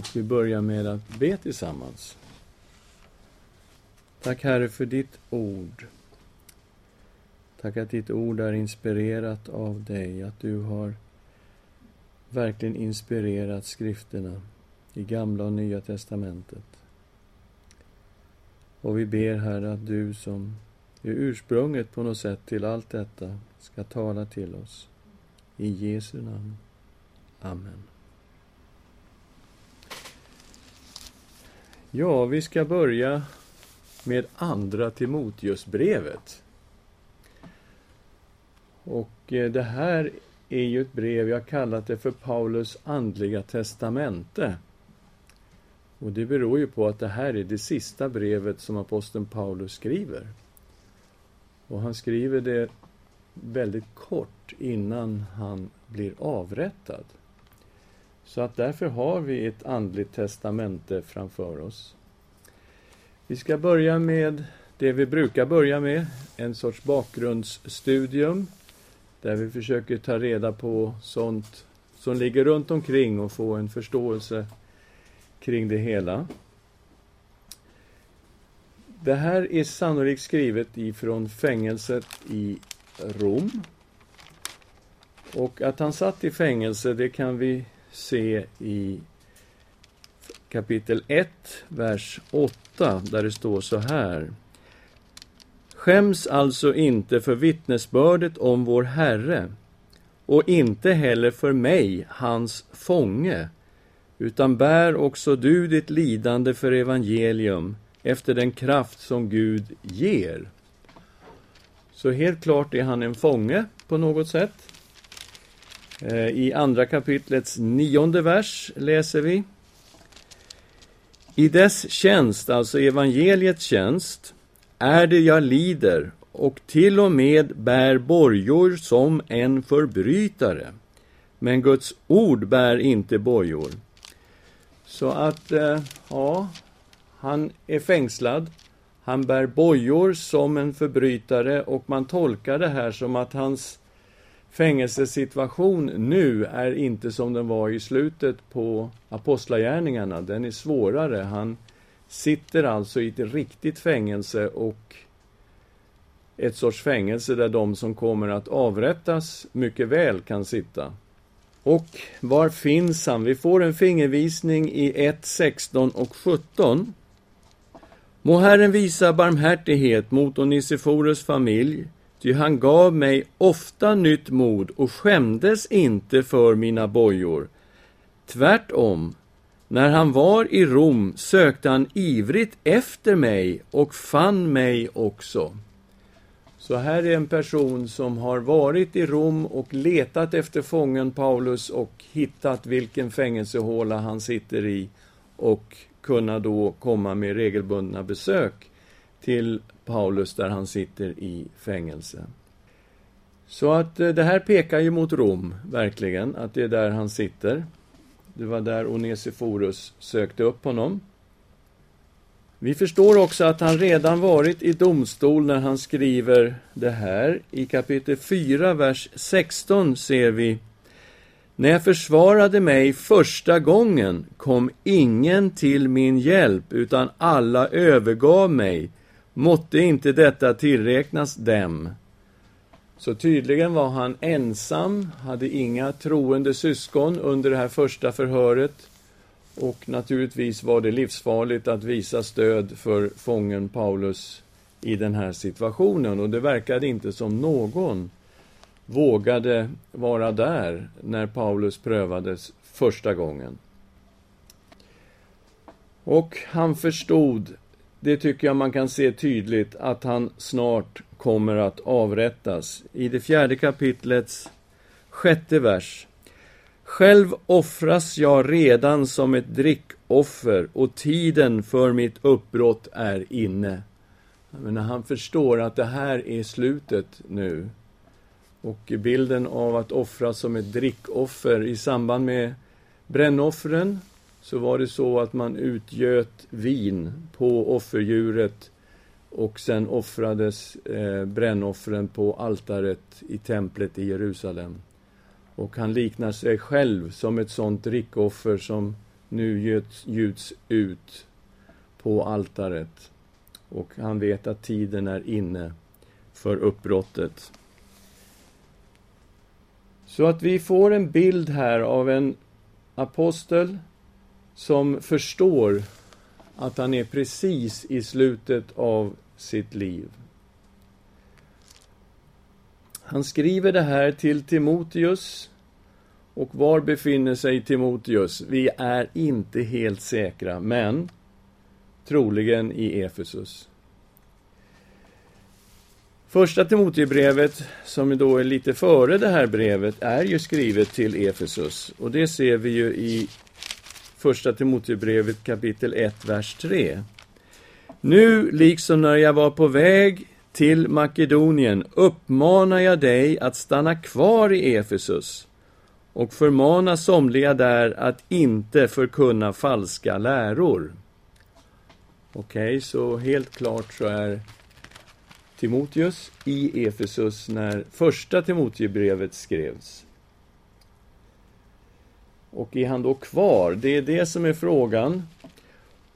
Och vi börjar med att be tillsammans. Tack Herre för ditt ord. Tack att ditt ord är inspirerat av dig, att du har verkligen inspirerat skrifterna i Gamla och Nya testamentet. Och vi ber, Herre, att du som är ursprunget på något sätt till allt detta ska tala till oss. I Jesu namn. Amen. Ja, vi ska börja med Andra Timoteusbrevet. Och eh, det här är ju ett brev, jag har kallat det för Paulus andliga testamente. Och det beror ju på att det här är det sista brevet som aposteln Paulus skriver. Och han skriver det väldigt kort innan han blir avrättad. Så att därför har vi ett andligt testamente framför oss. Vi ska börja med det vi brukar börja med, en sorts bakgrundsstudium där vi försöker ta reda på sånt som ligger runt omkring och få en förståelse kring det hela. Det här är sannolikt skrivet ifrån fängelset i Rom. Och att han satt i fängelse, det kan vi se i kapitel 1, vers 8, där det står så här. Skäms alltså inte för vittnesbördet om vår Herre och inte heller för mig, hans fånge, utan bär också du ditt lidande för evangelium efter den kraft som Gud ger. Så helt klart är han en fånge på något sätt. Eh, I andra kapitlets nionde vers läser vi I dess tjänst, alltså evangeliets tjänst, är det jag lider och till och med bär bojor som en förbrytare. Men Guds ord bär inte bojor. Så att, eh, ja, han är fängslad. Han bär bojor som en förbrytare och man tolkar det här som att hans fängelsesituation nu är inte som den var i slutet på Apostlagärningarna. Den är svårare. Han sitter alltså i ett riktigt fängelse och ett sorts fängelse där de som kommer att avrättas mycket väl kan sitta. Och var finns han? Vi får en fingervisning i 1, 16 och 17. Må Herren visa barmhärtighet mot Onisiforus familj, ty han gav mig ofta nytt mod och skämdes inte för mina bojor. Tvärtom, när han var i Rom sökte han ivrigt efter mig och fann mig också. Så här är en person som har varit i Rom och letat efter fången Paulus och hittat vilken fängelsehåla han sitter i och kunna då komma med regelbundna besök till Paulus där han sitter i fängelse. Så att eh, det här pekar ju mot Rom, verkligen, att det är där han sitter. Det var där Onesiforus sökte upp honom. Vi förstår också att han redan varit i domstol när han skriver det här. I kapitel 4, vers 16 ser vi När jag försvarade mig första gången kom ingen till min hjälp, utan alla övergav mig. Måtte inte detta tillräknas dem. Så tydligen var han ensam, hade inga troende syskon under det här första förhöret. Och naturligtvis var det livsfarligt att visa stöd för fången Paulus i den här situationen. Och det verkade inte som någon vågade vara där när Paulus prövades första gången. Och han förstod, det tycker jag man kan se tydligt, att han snart kommer att avrättas. I det fjärde kapitlets sjätte vers själv offras jag redan som ett drickoffer och tiden för mitt uppbrott är inne. Men när han förstår att det här är slutet nu och bilden av att offras som ett drickoffer i samband med brännoffren så var det så att man utgöt vin på offerdjuret och sen offrades eh, brännoffren på altaret i templet i Jerusalem. Och han liknar sig själv som ett sånt drickoffer som nu gjuts, gjuts ut på altaret. Och han vet att tiden är inne för uppbrottet. Så att vi får en bild här av en apostel som förstår att han är precis i slutet av sitt liv. Han skriver det här till Timoteus. Och var befinner sig Timoteus? Vi är inte helt säkra, men troligen i Efesus. Första Timoteusbrevet, som då är lite före det här brevet, är ju skrivet till Efesus. Och det ser vi ju i Första Timoteusbrevet kapitel 1, vers 3. Nu, liksom när jag var på väg till Makedonien, uppmanar jag dig att stanna kvar i Efesus och förmana somliga där att inte förkunna falska läror. Okej, okay, så helt klart så är Timoteus i Efesus när första Timoteusbrevet skrevs. Och är han då kvar? Det är det som är frågan.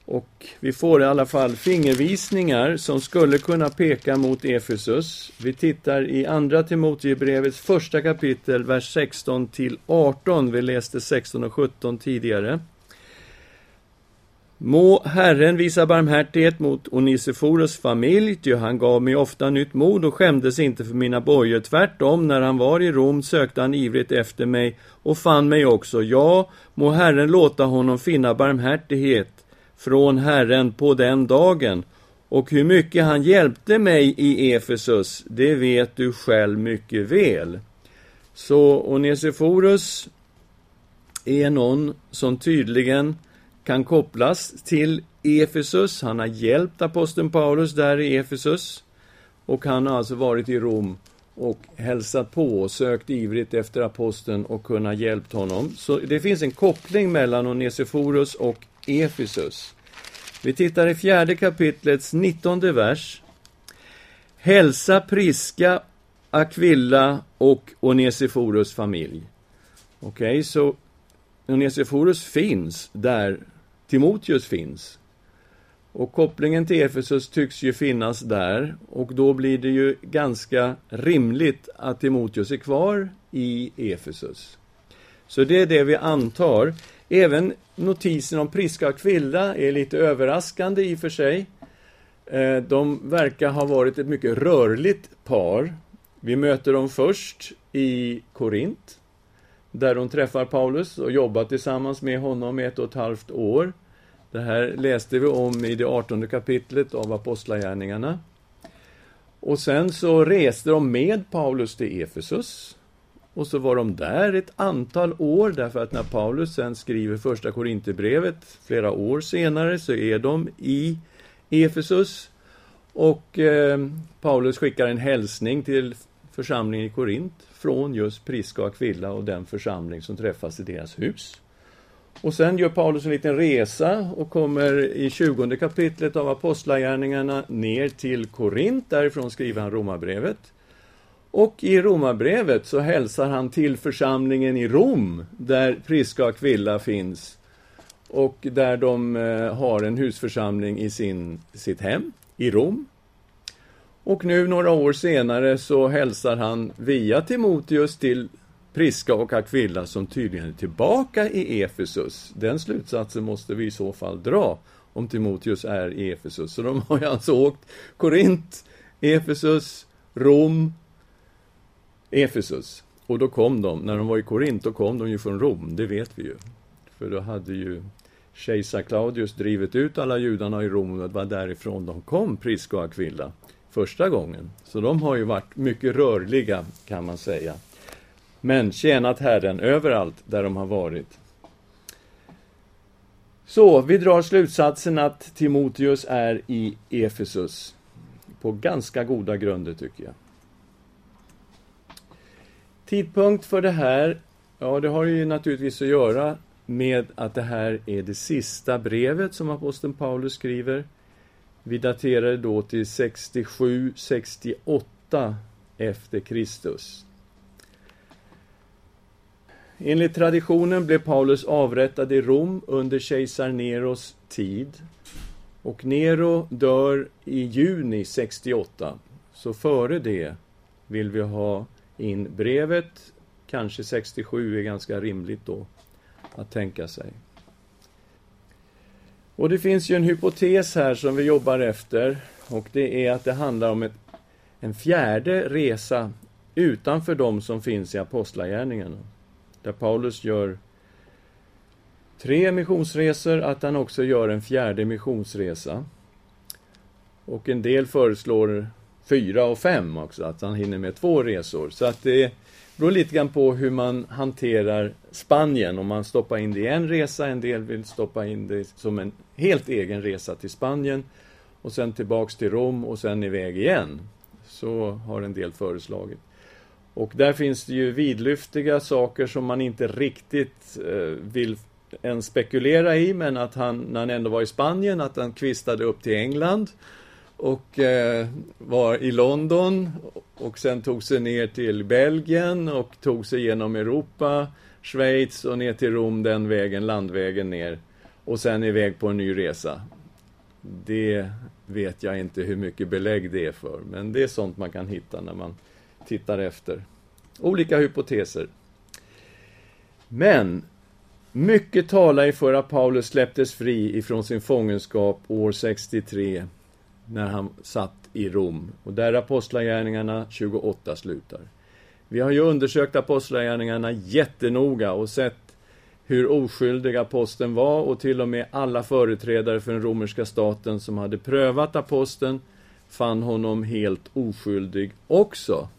Och vi får i alla fall fingervisningar som skulle kunna peka mot Efesus. Vi tittar i Andra Timoteusbrevets första kapitel, vers 16 till 18. Vi läste 16 och 17 tidigare. Må Herren visa barmhärtighet mot Onisiforos familj, ty han gav mig ofta nytt mod och skämdes inte för mina bojor. Tvärtom, när han var i Rom sökte han ivrigt efter mig och fann mig också. Ja, må Herren låta honom finna barmhärtighet från Herren på den dagen. Och hur mycket han hjälpte mig i Efesus, det vet du själv mycket väl. Så Onesiforus är någon som tydligen kan kopplas till Efesus. Han har hjälpt aposteln Paulus där i Efesus. Och han har alltså varit i Rom och hälsat på och sökt ivrigt efter aposteln och kunnat hjälpt honom. Så det finns en koppling mellan Onesiforus och Efesus. Vi tittar i fjärde kapitlets nittonde vers. Hälsa Priska, Aquilla och Onesiforus familj. Okej, okay, så Onesiforus finns där Timoteus finns. Och kopplingen till Efesus tycks ju finnas där och då blir det ju ganska rimligt att Timoteus är kvar i Efesus. Så det är det vi antar. Även notisen om Priska och Kvilla är lite överraskande i och för sig. Eh, de verkar ha varit ett mycket rörligt par. Vi möter dem först i Korint där hon träffar Paulus och jobbar tillsammans med honom i ett och ett halvt år. Det här läste vi om i det artonde kapitlet av Apostlagärningarna. Och sen så reste de med Paulus till Efesus. Och så var de där ett antal år, därför att när Paulus sen skriver första Korinthierbrevet flera år senare så är de i Efesus. Och eh, Paulus skickar en hälsning till församlingen i Korint från just Priska och Aquilla och den församling som träffas i deras hus. Och sen gör Paulus en liten resa och kommer i 20 kapitlet av Apostlagärningarna ner till Korint. Därifrån skriver han Romarbrevet. Och i Romarbrevet så hälsar han till församlingen i Rom, där Priska och Aquilla finns. Och där de eh, har en husförsamling i sin, sitt hem, i Rom. Och nu några år senare så hälsar han via Timoteus till Priska och Akvilla, som tydligen är tillbaka i Efesus. Den slutsatsen måste vi i så fall dra om Timoteus är i Efesus. Så de har ju alltså åkt Korint, Efesus, Rom, Efesus. Och då kom de, när de var i Korint, då kom de ju från Rom, det vet vi ju. För då hade ju kejsar Claudius drivit ut alla judarna i Rom och det var därifrån de kom, Priska och Akvilla första gången. Så de har ju varit mycket rörliga, kan man säga. Men tjänat Herren överallt där de har varit. Så, vi drar slutsatsen att Timoteus är i Efesus. På ganska goda grunder, tycker jag. Tidpunkt för det här, ja, det har ju naturligtvis att göra med att det här är det sista brevet som aposteln Paulus skriver. Vi daterar det då till 67-68 efter Kristus. Enligt traditionen blev Paulus avrättad i Rom under kejsar Neros tid. Och Nero dör i juni 68. Så före det vill vi ha in brevet. Kanske 67 är ganska rimligt då att tänka sig. Och det finns ju en hypotes här som vi jobbar efter och det är att det handlar om ett, en fjärde resa utanför de som finns i Apostlagärningarna. Där Paulus gör tre missionsresor, att han också gör en fjärde missionsresa. Och en del föreslår fyra och fem också, att han hinner med två resor. Så att det beror lite grann på hur man hanterar Spanien. Om man stoppar in det i en resa, en del vill stoppa in det som en helt egen resa till Spanien och sen tillbaks till Rom och sen iväg igen. Så har en del föreslagit. Och där finns det ju vidlyftiga saker som man inte riktigt eh, vill ens spekulera i, men att han, när han ändå var i Spanien, att han kvistade upp till England och eh, var i London och sen tog sig ner till Belgien och tog sig genom Europa, Schweiz och ner till Rom den vägen, landvägen ner och sen iväg på en ny resa. Det vet jag inte hur mycket belägg det är för, men det är sånt man kan hitta när man tittar efter. Olika hypoteser. Men mycket talar för att Paulus släpptes fri ifrån sin fångenskap år 63 när han satt i Rom. Och där Apostlagärningarna 28 slutar. Vi har ju undersökt Apostlagärningarna jättenoga och sett hur oskyldig aposteln var och till och med alla företrädare för den romerska staten som hade prövat aposteln fann honom helt oskyldig också.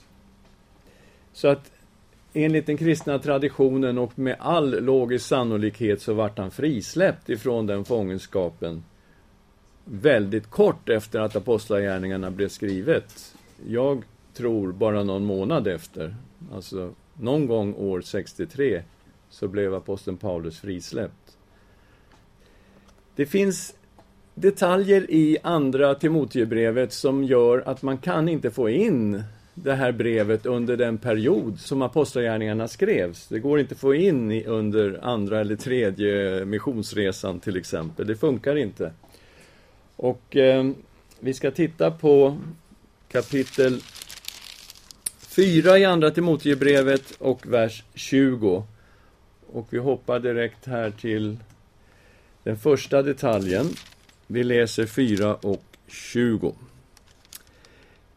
Så att enligt den kristna traditionen och med all logisk sannolikhet så vart han frisläppt ifrån den fångenskapen väldigt kort efter att Apostlagärningarna blev skrivet. Jag tror bara någon månad efter, alltså någon gång år 63, så blev aposteln Paulus frisläppt. Det finns detaljer i andra Timoteusbrevet som gör att man kan inte få in det här brevet under den period som Apostlagärningarna skrevs. Det går inte att få in under andra eller tredje missionsresan till exempel. Det funkar inte. Och eh, vi ska titta på kapitel 4 i Andra Timoteusbrevet och vers 20. Och vi hoppar direkt här till den första detaljen. Vi läser 4 och 20.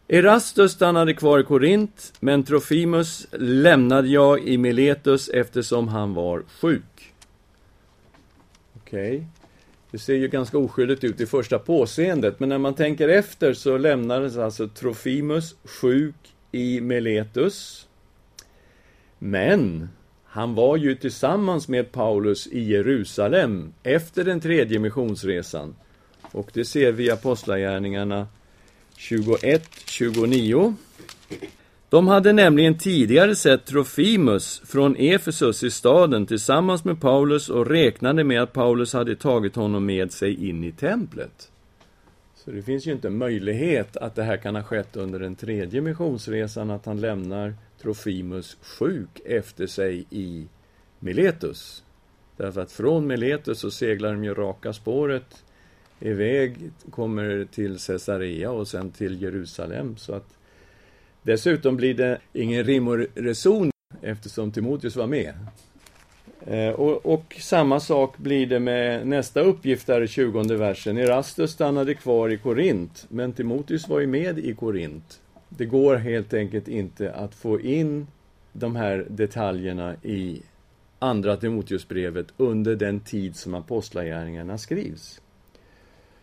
Erastus stannade kvar i Korint, men Trofimus lämnade jag i Miletus eftersom han var sjuk. Okej. Okay. Det ser ju ganska oskyldigt ut i första påseendet, men när man tänker efter så lämnades alltså Trofimus sjuk i Meletus. Men han var ju tillsammans med Paulus i Jerusalem efter den tredje missionsresan. Och det ser vi i Apostlagärningarna 21, 29. De hade nämligen tidigare sett Trofimus från Efesus i staden tillsammans med Paulus och räknade med att Paulus hade tagit honom med sig in i templet. Så det finns ju inte möjlighet att det här kan ha skett under den tredje missionsresan, att han lämnar Trofimus sjuk efter sig i Miletus. Därför att från Miletus så seglar de ju raka spåret iväg, kommer till Caesarea och sen till Jerusalem. Så att dessutom blir det ingen rim och reson eftersom Timoteus var med. Eh, och, och, samma sak blir det med nästa uppgift där i 20 versen. Erastus stannade kvar i Korint, men Timoteus var ju med i Korint. Det går helt enkelt inte att få in de här detaljerna i Andra Timoteusbrevet under den tid som apostlagärningarna skrivs.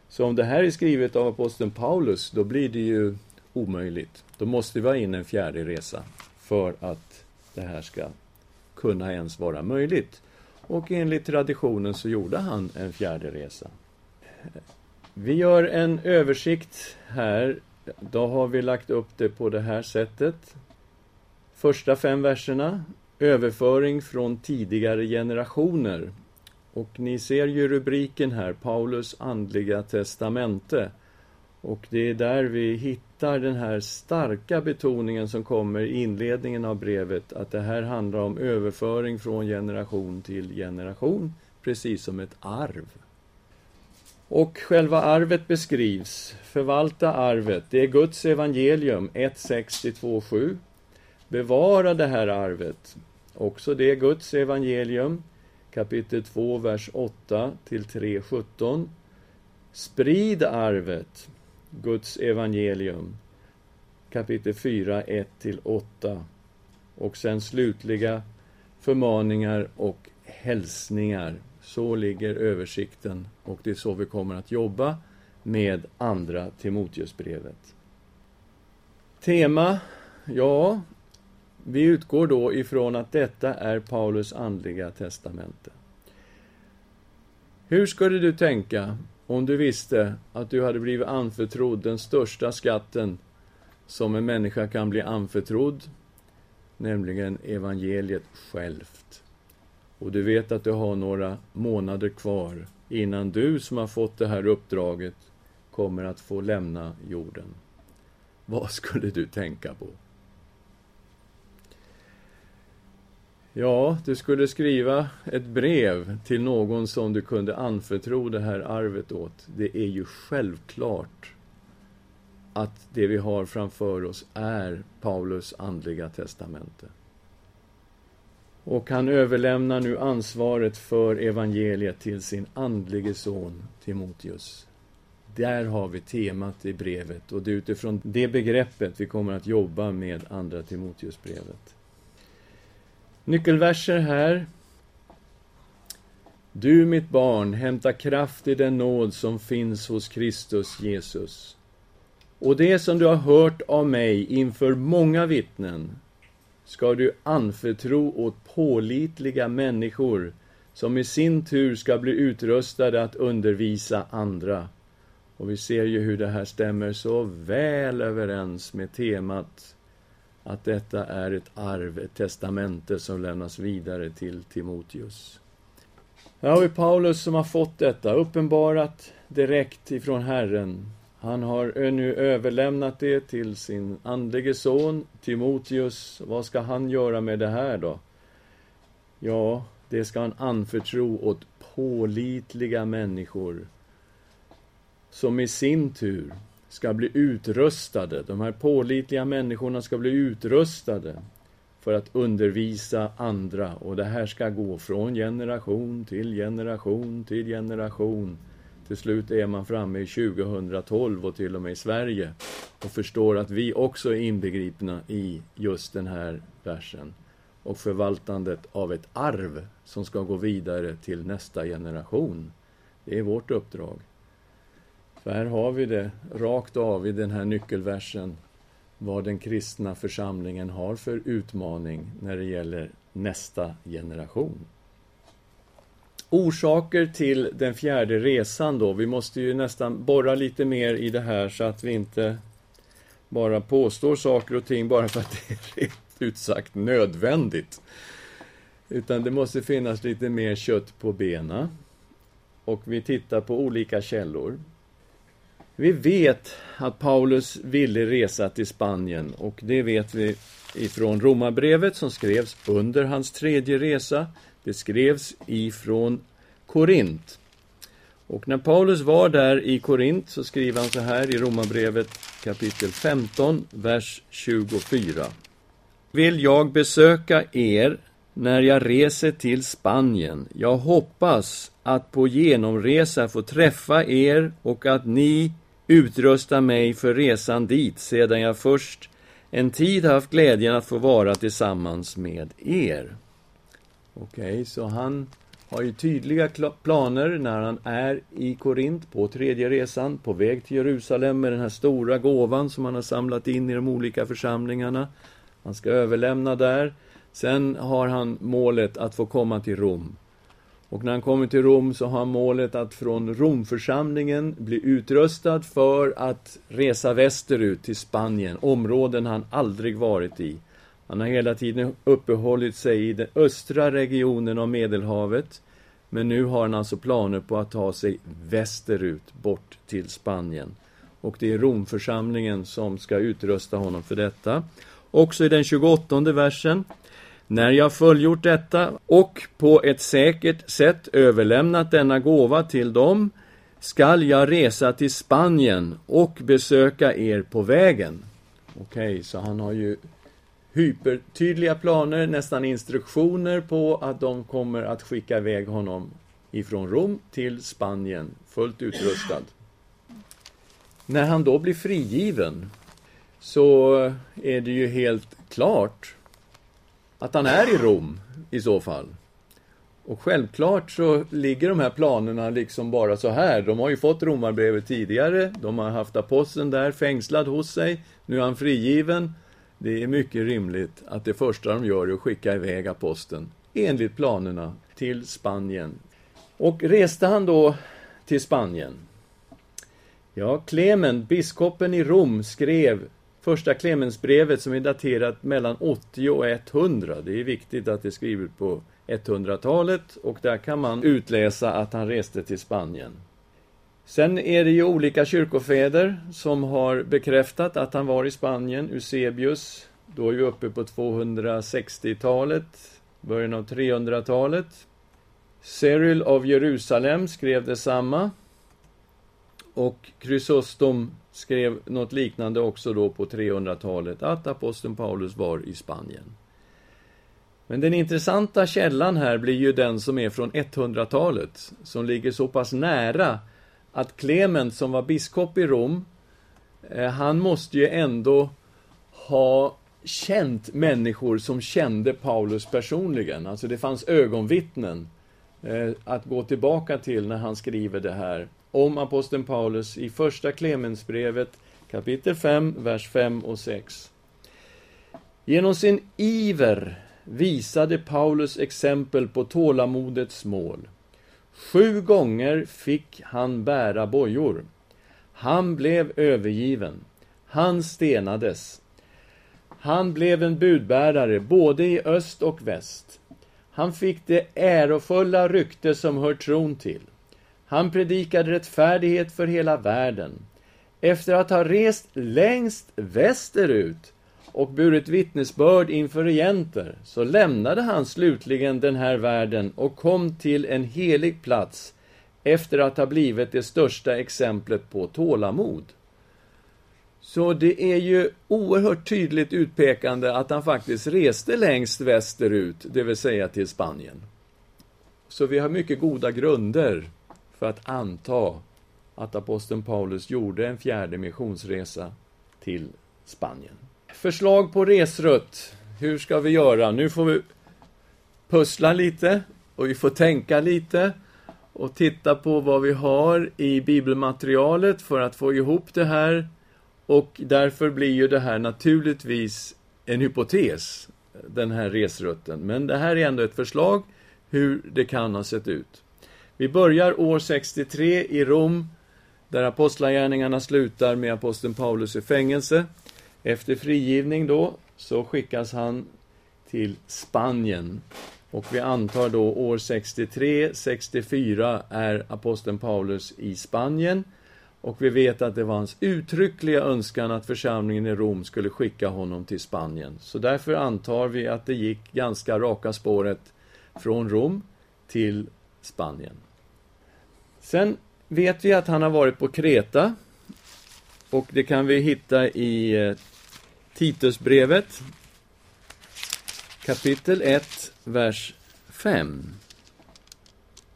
Så om det här är skrivet av aposteln Paulus, då blir det ju omöjligt. Då måste vi ha in en fjärde resa för att det här ska kunna ens vara möjligt. Och enligt traditionen så gjorde han en fjärde resa. Vi gör en översikt här. Då har vi lagt upp det på det här sättet. Första fem verserna, överföring från tidigare generationer. Och ni ser ju rubriken här, Paulus andliga testamente. Och det är där vi hittar hittar den här starka betoningen som kommer i inledningen av brevet, att det här handlar om överföring från generation till generation, precis som ett arv. Och själva arvet beskrivs, förvalta arvet, det är Guds evangelium 1.6-2.7. Bevara det här arvet, också det är Guds evangelium, kapitel 2, vers 8 till 3.17. Sprid arvet, Guds evangelium, kapitel 4, 1-8 Och sen slutliga förmaningar och hälsningar. Så ligger översikten och det är så vi kommer att jobba med andra Timoteusbrevet. Tema? Ja, vi utgår då ifrån att detta är Paulus andliga testamente. Hur skulle du tänka om du visste att du hade blivit anförtrodd den största skatten som en människa kan bli anförtrodd, nämligen evangeliet självt. Och du vet att du har några månader kvar innan du som har fått det här uppdraget kommer att få lämna jorden. Vad skulle du tänka på? Ja, du skulle skriva ett brev till någon som du kunde anförtro det här arvet åt. Det är ju självklart att det vi har framför oss är Paulus andliga testamente. Och han överlämnar nu ansvaret för evangeliet till sin andlige son Timoteus. Där har vi temat i brevet och det är utifrån det begreppet vi kommer att jobba med andra Timoteusbrevet. Nyckelverser här. Du, mitt barn, hämta kraft i den nåd som finns hos Kristus Jesus. Och det som du har hört av mig inför många vittnen ska du anförtro åt pålitliga människor som i sin tur ska bli utrustade att undervisa andra. Och vi ser ju hur det här stämmer så väl överens med temat att detta är ett arv, ett testamente som lämnas vidare till Timoteus. Här har vi Paulus som har fått detta uppenbarat direkt ifrån Herren. Han har nu överlämnat det till sin andlige son Timoteus. Vad ska han göra med det här då? Ja, det ska han anförtro åt pålitliga människor som i sin tur ska bli utrustade. De här pålitliga människorna ska bli utrustade för att undervisa andra. Och det här ska gå från generation till generation till generation. Till slut är man framme i 2012 och till och med i Sverige och förstår att vi också är inbegripna i just den här versen och förvaltandet av ett arv som ska gå vidare till nästa generation. Det är vårt uppdrag. För här har vi det rakt av i den här nyckelversen vad den kristna församlingen har för utmaning när det gäller nästa generation. Orsaker till den fjärde resan då. Vi måste ju nästan borra lite mer i det här så att vi inte bara påstår saker och ting bara för att det är rent ut sagt nödvändigt. Utan det måste finnas lite mer kött på benen Och vi tittar på olika källor. Vi vet att Paulus ville resa till Spanien och det vet vi ifrån Romarbrevet som skrevs under hans tredje resa. Det skrevs ifrån Korint. Och när Paulus var där i Korint så skriver han så här i Romarbrevet kapitel 15, vers 24. Vill jag besöka er när jag reser till Spanien. Jag hoppas att på genomresa få träffa er och att ni utrusta mig för resan dit sedan jag först en tid haft glädjen att få vara tillsammans med er. Okej, okay, så han har ju tydliga planer när han är i Korint på tredje resan, på väg till Jerusalem med den här stora gåvan som han har samlat in i de olika församlingarna. Han ska överlämna där. Sen har han målet att få komma till Rom. Och när han kommer till Rom så har han målet att från Romförsamlingen bli utrustad för att resa västerut till Spanien, områden han aldrig varit i. Han har hela tiden uppehållit sig i den östra regionen av Medelhavet, men nu har han alltså planer på att ta sig västerut, bort till Spanien. Och det är Romförsamlingen som ska utrusta honom för detta. Också i den 28 versen. När jag fullgjort detta och på ett säkert sätt överlämnat denna gåva till dem skall jag resa till Spanien och besöka er på vägen. Okej, okay, så han har ju hypertydliga planer, nästan instruktioner på att de kommer att skicka iväg honom ifrån Rom till Spanien, fullt utrustad. När han då blir frigiven så är det ju helt klart att han är i Rom i så fall. Och självklart så ligger de här planerna liksom bara så här. De har ju fått romarbrevet tidigare, de har haft aposteln där fängslad hos sig, nu är han frigiven. Det är mycket rimligt att det första de gör är att skicka iväg aposteln, enligt planerna, till Spanien. Och reste han då till Spanien? Ja, Klemen, biskopen i Rom, skrev första Clemensbrevet som är daterat mellan 80 och 100. Det är viktigt att det är skrivet på 100-talet och där kan man utläsa att han reste till Spanien. Sen är det ju olika kyrkofäder som har bekräftat att han var i Spanien. Eusebius, då är vi uppe på 260-talet, början av 300-talet. Cyril av Jerusalem skrev detsamma. Och Chrysostom skrev något liknande också då på 300-talet, att aposteln Paulus var i Spanien. Men den intressanta källan här blir ju den som är från 100-talet, som ligger så pass nära att Clement, som var biskop i Rom, eh, han måste ju ändå ha känt människor som kände Paulus personligen. Alltså det fanns ögonvittnen eh, att gå tillbaka till när han skriver det här om aposteln Paulus i första Klemensbrevet kapitel 5, vers 5 och 6. Genom sin iver visade Paulus exempel på tålamodets mål. Sju gånger fick han bära bojor. Han blev övergiven. Han stenades. Han blev en budbärare både i öst och väst. Han fick det ärofulla rykte som hör tron till. Han predikade rättfärdighet för hela världen. Efter att ha rest längst västerut och burit vittnesbörd inför regenter, så lämnade han slutligen den här världen och kom till en helig plats efter att ha blivit det största exemplet på tålamod. Så det är ju oerhört tydligt utpekande att han faktiskt reste längst västerut, det vill säga till Spanien. Så vi har mycket goda grunder för att anta att aposteln Paulus gjorde en fjärde missionsresa till Spanien. Förslag på resrutt. Hur ska vi göra? Nu får vi pussla lite och vi får tänka lite och titta på vad vi har i bibelmaterialet för att få ihop det här. Och därför blir ju det här naturligtvis en hypotes, den här resrutten. Men det här är ändå ett förslag hur det kan ha sett ut. Vi börjar år 63 i Rom, där apostlagärningarna slutar med aposteln Paulus i fängelse. Efter frigivning då, så skickas han till Spanien. Och vi antar då år 63, 64 är aposteln Paulus i Spanien. Och vi vet att det var hans uttryckliga önskan att församlingen i Rom skulle skicka honom till Spanien. Så därför antar vi att det gick ganska raka spåret från Rom till Spanien. Sen vet vi att han har varit på Kreta. Och det kan vi hitta i eh, Titusbrevet. Kapitel 1, vers 5.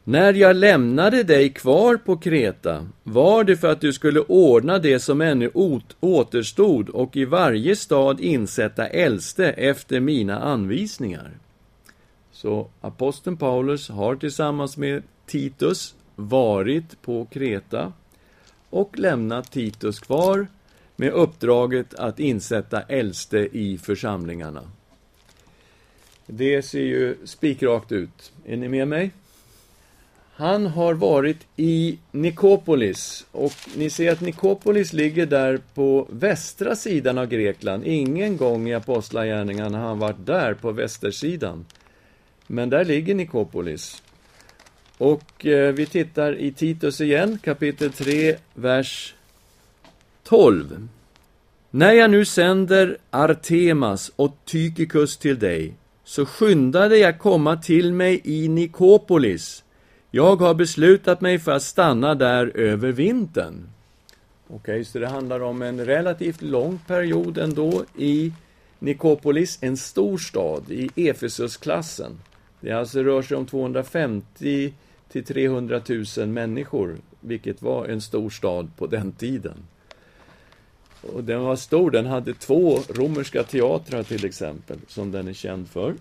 När jag lämnade dig kvar på Kreta var det för att du skulle ordna det som ännu återstod och i varje stad insätta äldste efter mina anvisningar. Så aposteln Paulus har tillsammans med Titus varit på Kreta och lämnat Titus kvar med uppdraget att insätta äldste i församlingarna. Det ser ju spikrakt ut. Är ni med mig? Han har varit i Nikopolis och ni ser att Nikopolis ligger där på västra sidan av Grekland. Ingen gång i Apostlagärningarna har han varit där på västersidan. Men där ligger Nikopolis. Och eh, vi tittar i Titus igen, kapitel 3, vers 12. När jag nu sänder Artemas och Tychicus till dig, så skyndade jag komma till mig i Nikopolis. Jag har beslutat mig för att stanna där över vintern. Okej, okay, så det handlar om en relativt lång period ändå i Nikopolis, en stor stad i Efesusklassen. Det alltså rör sig om 250 till 300 000 människor, vilket var en stor stad på den tiden. Och den var stor, den hade två romerska teatrar till exempel, som den är känd för.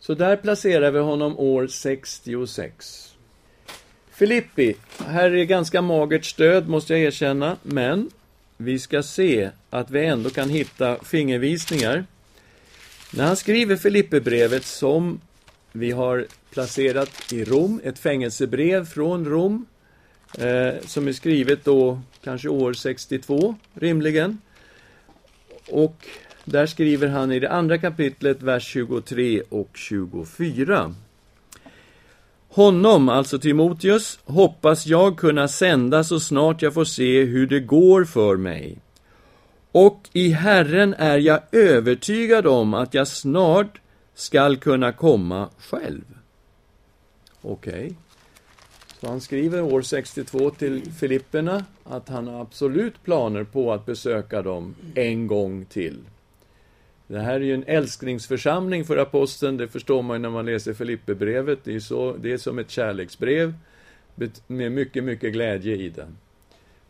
Så där placerar vi honom år 66. Filippi, här är ganska magert stöd måste jag erkänna, men vi ska se att vi ändå kan hitta fingervisningar. När han skriver Filippibrevet som vi har placerat i Rom, ett fängelsebrev från Rom, eh, som är skrivet då kanske år 62, rimligen. Och där skriver han i det andra kapitlet, vers 23 och 24. Honom, alltså Timoteus, hoppas jag kunna sända så snart jag får se hur det går för mig. Och i Herren är jag övertygad om att jag snart skall kunna komma själv. Okej. Okay. Så han skriver år 62 till Filipperna att han har absolut planer på att besöka dem en gång till. Det här är ju en älsklingsförsamling för aposteln, det förstår man ju när man läser Filipperbrevet. Det är, så, det är som ett kärleksbrev med mycket, mycket glädje i den.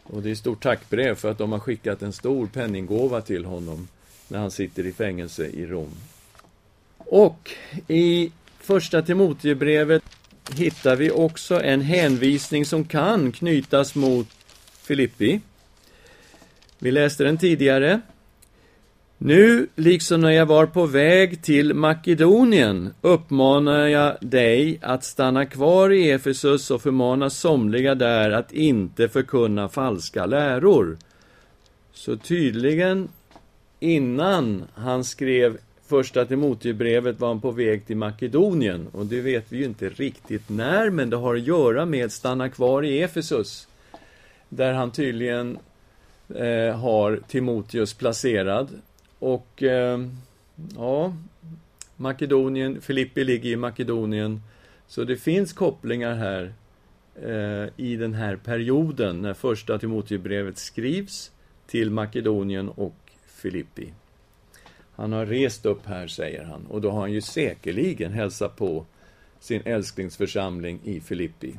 Och det är ett stort tackbrev för att de har skickat en stor penninggåva till honom när han sitter i fängelse i Rom. Och i Första Timoteusbrevet hittar vi också en hänvisning som kan knytas mot Filippi. Vi läste den tidigare. Nu, liksom när jag var på väg till Makedonien, uppmanar jag dig att stanna kvar i Efesus och förmana somliga där att inte förkunna falska läror. Så tydligen, innan han skrev första Timoteusbrevet var han på väg till Makedonien. Och det vet vi ju inte riktigt när, men det har att göra med att stanna kvar i Efesus. Där han tydligen eh, har Timoteus placerad. Och eh, ja, Makedonien, Filippi ligger i Makedonien. Så det finns kopplingar här eh, i den här perioden när första Timoteusbrevet skrivs till Makedonien och Filippi. Han har rest upp här, säger han, och då har han ju säkerligen hälsat på sin älsklingsförsamling i Filippi.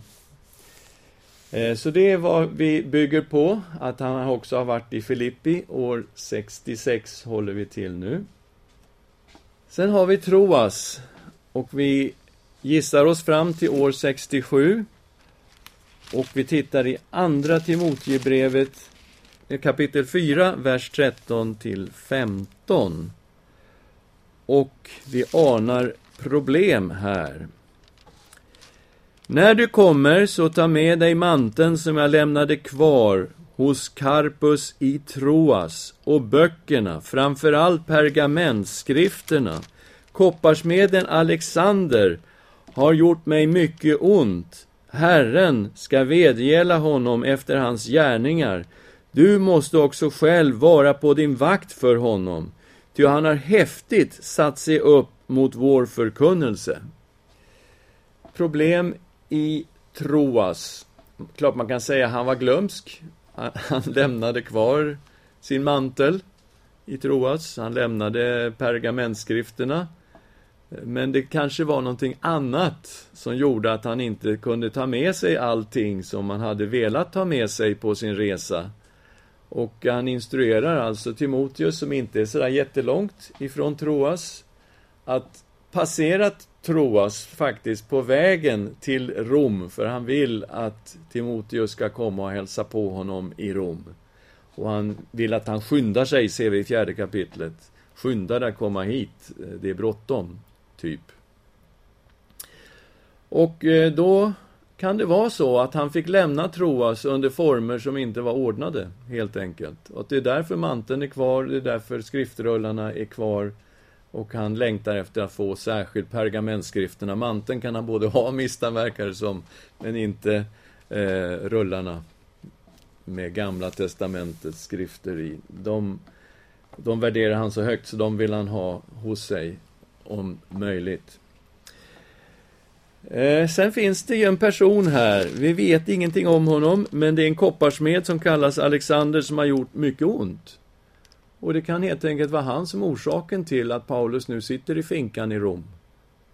Eh, så det är vad vi bygger på, att han också har varit i Filippi. År 66 håller vi till nu. Sen har vi Troas, och vi gissar oss fram till år 67. Och vi tittar i Andra Timoteusbrevet, kapitel 4, vers 13 till 15. Och vi anar problem här. När du kommer, så ta med dig manteln som jag lämnade kvar hos Carpus i Troas och böckerna, framför allt pergamentskrifterna. Kopparsmeden Alexander har gjort mig mycket ont. Herren ska vedgälla honom efter hans gärningar. Du måste också själv vara på din vakt för honom. Ty han har häftigt satt sig upp mot vår förkunnelse. Problem i Troas. Klart man kan säga att han var glömsk. Han lämnade kvar sin mantel i Troas. Han lämnade pergamentskrifterna. Men det kanske var någonting annat som gjorde att han inte kunde ta med sig allting som man hade velat ta med sig på sin resa. Och han instruerar alltså Timoteus, som inte är sådär jättelångt ifrån Troas, att passera Troas faktiskt på vägen till Rom, för han vill att Timoteus ska komma och hälsa på honom i Rom. Och han vill att han skyndar sig, ser vi i fjärde kapitlet. Skynda dig att komma hit, eh, det är bråttom, typ. Och eh, då kan det vara så att han fick lämna Troas under former som inte var ordnade, helt enkelt. Och det är därför manteln är kvar, det är därför skriftrullarna är kvar och han längtar efter att få särskilt pergamentskrifterna. Manteln kan han både ha, misstänkt som, men inte eh, rullarna. med Gamla Testamentets skrifter i. De, de värderar han så högt så de vill han ha hos sig om möjligt. Eh, sen finns det ju en person här, vi vet ingenting om honom, men det är en kopparsmed som kallas Alexander som har gjort mycket ont. Och det kan helt enkelt vara han som är orsaken till att Paulus nu sitter i finkan i Rom.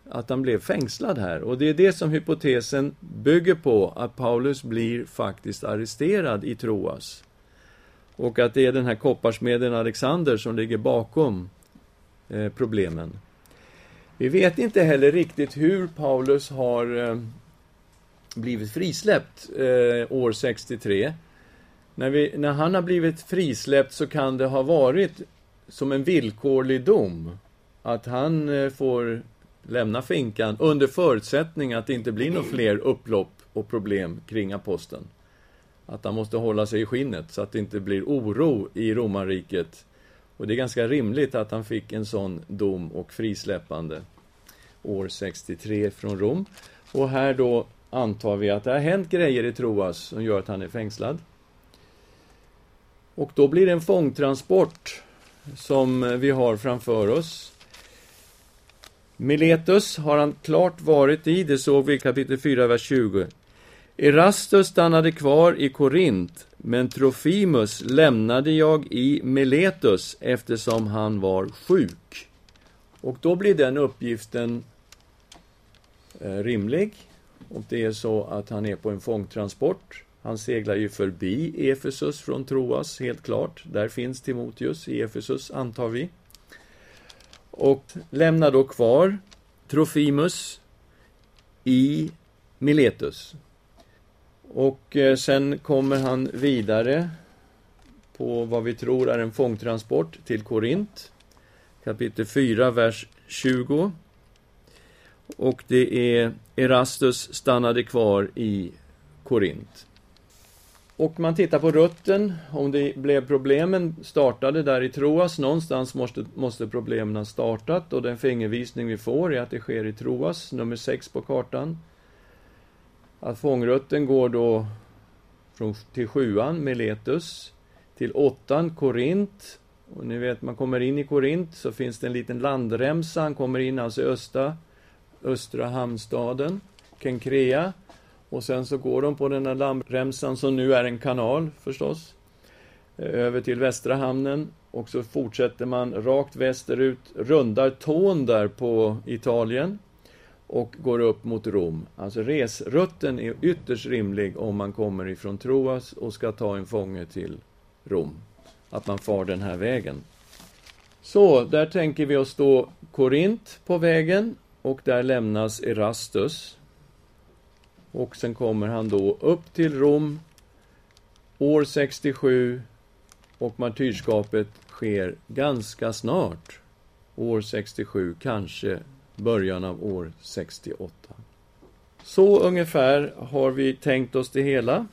Att han blev fängslad här. Och det är det som hypotesen bygger på, att Paulus blir faktiskt arresterad i Troas. Och att det är den här kopparsmeden Alexander som ligger bakom eh, problemen. Vi vet inte heller riktigt hur Paulus har eh, blivit frisläppt eh, år 63. När, vi, när han har blivit frisläppt så kan det ha varit som en villkorlig dom. Att han eh, får lämna finkan under förutsättning att det inte blir några fler upplopp och problem kring aposteln. Att han måste hålla sig i skinnet så att det inte blir oro i romarriket. Och det är ganska rimligt att han fick en sån dom och frisläppande år 63 från Rom. Och här då antar vi att det har hänt grejer i Troas som gör att han är fängslad. Och då blir det en fångtransport som vi har framför oss. Miletus har han klart varit i, det såg vi i kapitel 4, vers 20. Erastus stannade kvar i Korint, men Trofimus lämnade jag i Miletus eftersom han var sjuk. Och då blir den uppgiften eh, rimlig. Och det är så att han är på en fångtransport. Han seglar ju förbi Efesus från Troas, helt klart. Där finns Timoteus i Efesus, antar vi. Och lämnar då kvar Trofimus i Miletus. Och eh, sen kommer han vidare på vad vi tror är en fångtransport till Korint. Kapitel 4, vers 20. Och det är Erastus stannade kvar i Korint. Och man tittar på rutten, om det blev problemen startade där i Troas, någonstans måste, måste problemen ha startat och den fingervisning vi får är att det sker i Troas, nummer 6 på kartan. Att fångrutten går då från, till sjuan, Miletus, till åttan, Korint. Och ni vet, man kommer in i Korint så finns det en liten landremsa, han kommer in alltså i östra, östra hamnstaden, Kenkrea. Och sen så går de på den här landremsan som nu är en kanal förstås. Eh, över till västra hamnen och så fortsätter man rakt västerut, rundar tån där på Italien och går upp mot Rom. Alltså resrutten är ytterst rimlig om man kommer ifrån Troas och ska ta en fånge till Rom. Att man far den här vägen. Så, där tänker vi oss då Korint på vägen och där lämnas Erastus. Och sen kommer han då upp till Rom år 67 och martyrskapet sker ganska snart. År 67, kanske början av år 68. Så ungefär har vi tänkt oss det hela.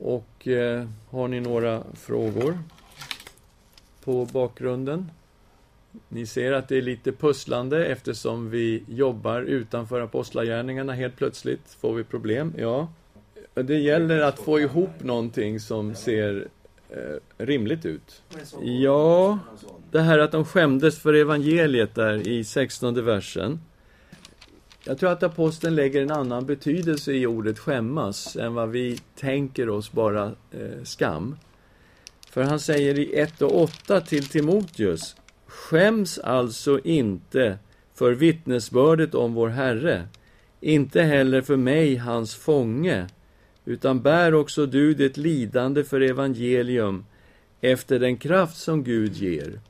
Och eh, har ni några frågor på bakgrunden? Ni ser att det är lite pusslande eftersom vi jobbar utanför apostlagärningarna helt plötsligt. Får vi problem? Ja. Det gäller att få ihop någonting som ser eh, rimligt ut. Ja, det här att de skämdes för evangeliet där i 16 versen. Jag tror att aposteln lägger en annan betydelse i ordet skämmas än vad vi tänker oss bara eh, skam. För han säger i 1 och 8 till Timoteus Skäms alltså inte för vittnesbördet om vår Herre, inte heller för mig, hans fånge, utan bär också du ditt lidande för evangelium efter den kraft som Gud ger.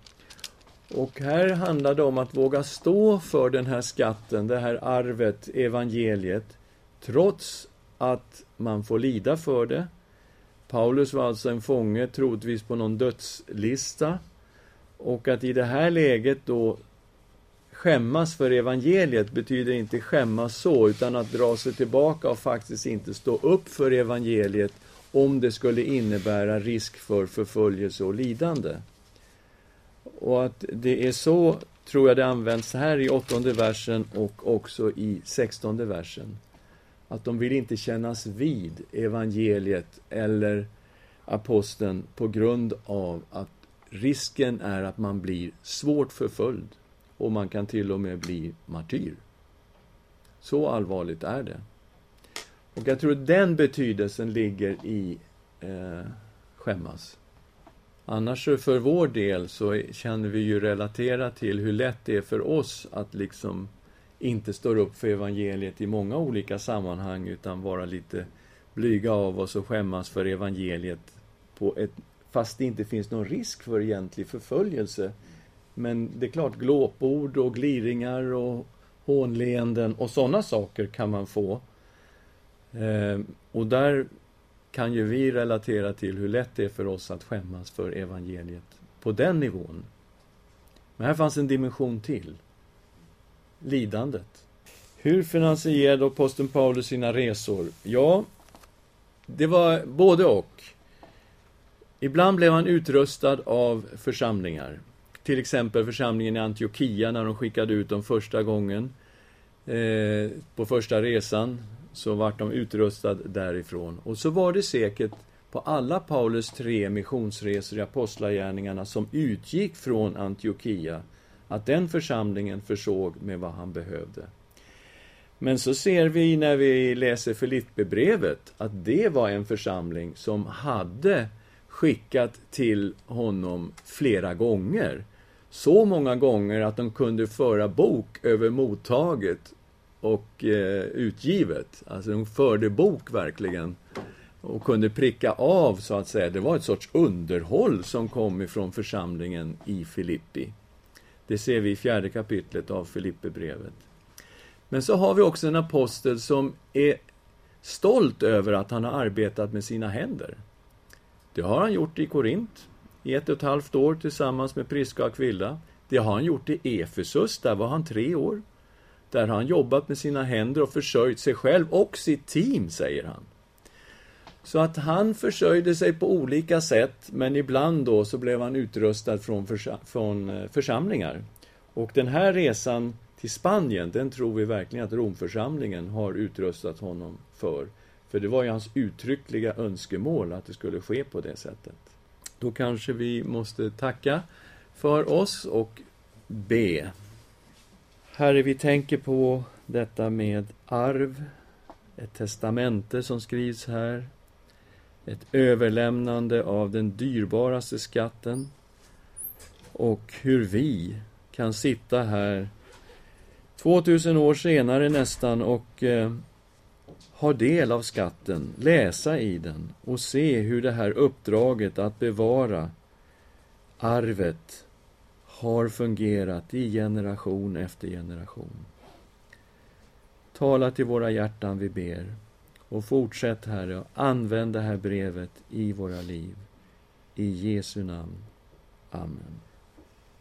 Och här handlar det om att våga stå för den här skatten, det här arvet, evangeliet, trots att man får lida för det. Paulus var alltså en fånge, troligtvis på någon dödslista. Och att i det här läget då skämmas för evangeliet betyder inte skämmas så, utan att dra sig tillbaka och faktiskt inte stå upp för evangeliet om det skulle innebära risk för förföljelse och lidande. Och att det är så, tror jag det används här i åttonde versen och också i sextonde versen. att de vill inte kännas vid evangeliet eller aposteln på grund av att risken är att man blir svårt förföljd och man kan till och med bli martyr. Så allvarligt är det. Och jag tror att den betydelsen ligger i eh, skämmas. Annars för vår del så känner vi ju relatera till hur lätt det är för oss att liksom inte stå upp för evangeliet i många olika sammanhang utan vara lite blyga av oss och skämmas för evangeliet på ett, fast det inte finns någon risk för egentlig förföljelse. Men det är klart, glåpord och gliringar och hånleenden och sådana saker kan man få. Eh, och där kan ju vi relatera till hur lätt det är för oss att skämmas för evangeliet på den nivån. Men här fanns en dimension till. Lidandet. Hur finansierade aposteln Paulus sina resor? Ja, det var både och. Ibland blev han utrustad av församlingar. Till exempel församlingen i Antiochia när de skickade ut dem första gången eh, på första resan så vart de utrustade därifrån. Och så var det säkert på alla Paulus tre missionsresor i Apostlagärningarna som utgick från Antiochia, att den församlingen försåg med vad han behövde. Men så ser vi när vi läser Filipperbrevet att det var en församling som hade skickat till honom flera gånger. Så många gånger att de kunde föra bok över mottaget och eh, utgivet. Alltså de förde bok verkligen och kunde pricka av så att säga. Det var ett sorts underhåll som kom ifrån församlingen i Filippi. Det ser vi i fjärde kapitlet av Filippebrevet. Men så har vi också en apostel som är stolt över att han har arbetat med sina händer. Det har han gjort i Korint i ett och ett halvt år tillsammans med Priska och Aquilla. Det har han gjort i Efesus, där var han tre år. Där har han jobbat med sina händer och försörjt sig själv och sitt team, säger han. Så att han försörjde sig på olika sätt, men ibland då så blev han utrustad från, försa från eh, församlingar. Och den här resan till Spanien, den tror vi verkligen att Romförsamlingen har utrustat honom för. För det var ju hans uttryckliga önskemål att det skulle ske på det sättet. Då kanske vi måste tacka för oss och be. Herre, vi tänker på detta med arv, ett testamente som skrivs här, ett överlämnande av den dyrbaraste skatten. Och hur vi kan sitta här 2000 år senare nästan och eh, ha del av skatten, läsa i den och se hur det här uppdraget att bevara arvet har fungerat i generation efter generation. Tala till våra hjärtan, vi ber. Och fortsätt, Herre, att använda det här brevet i våra liv. I Jesu namn. Amen.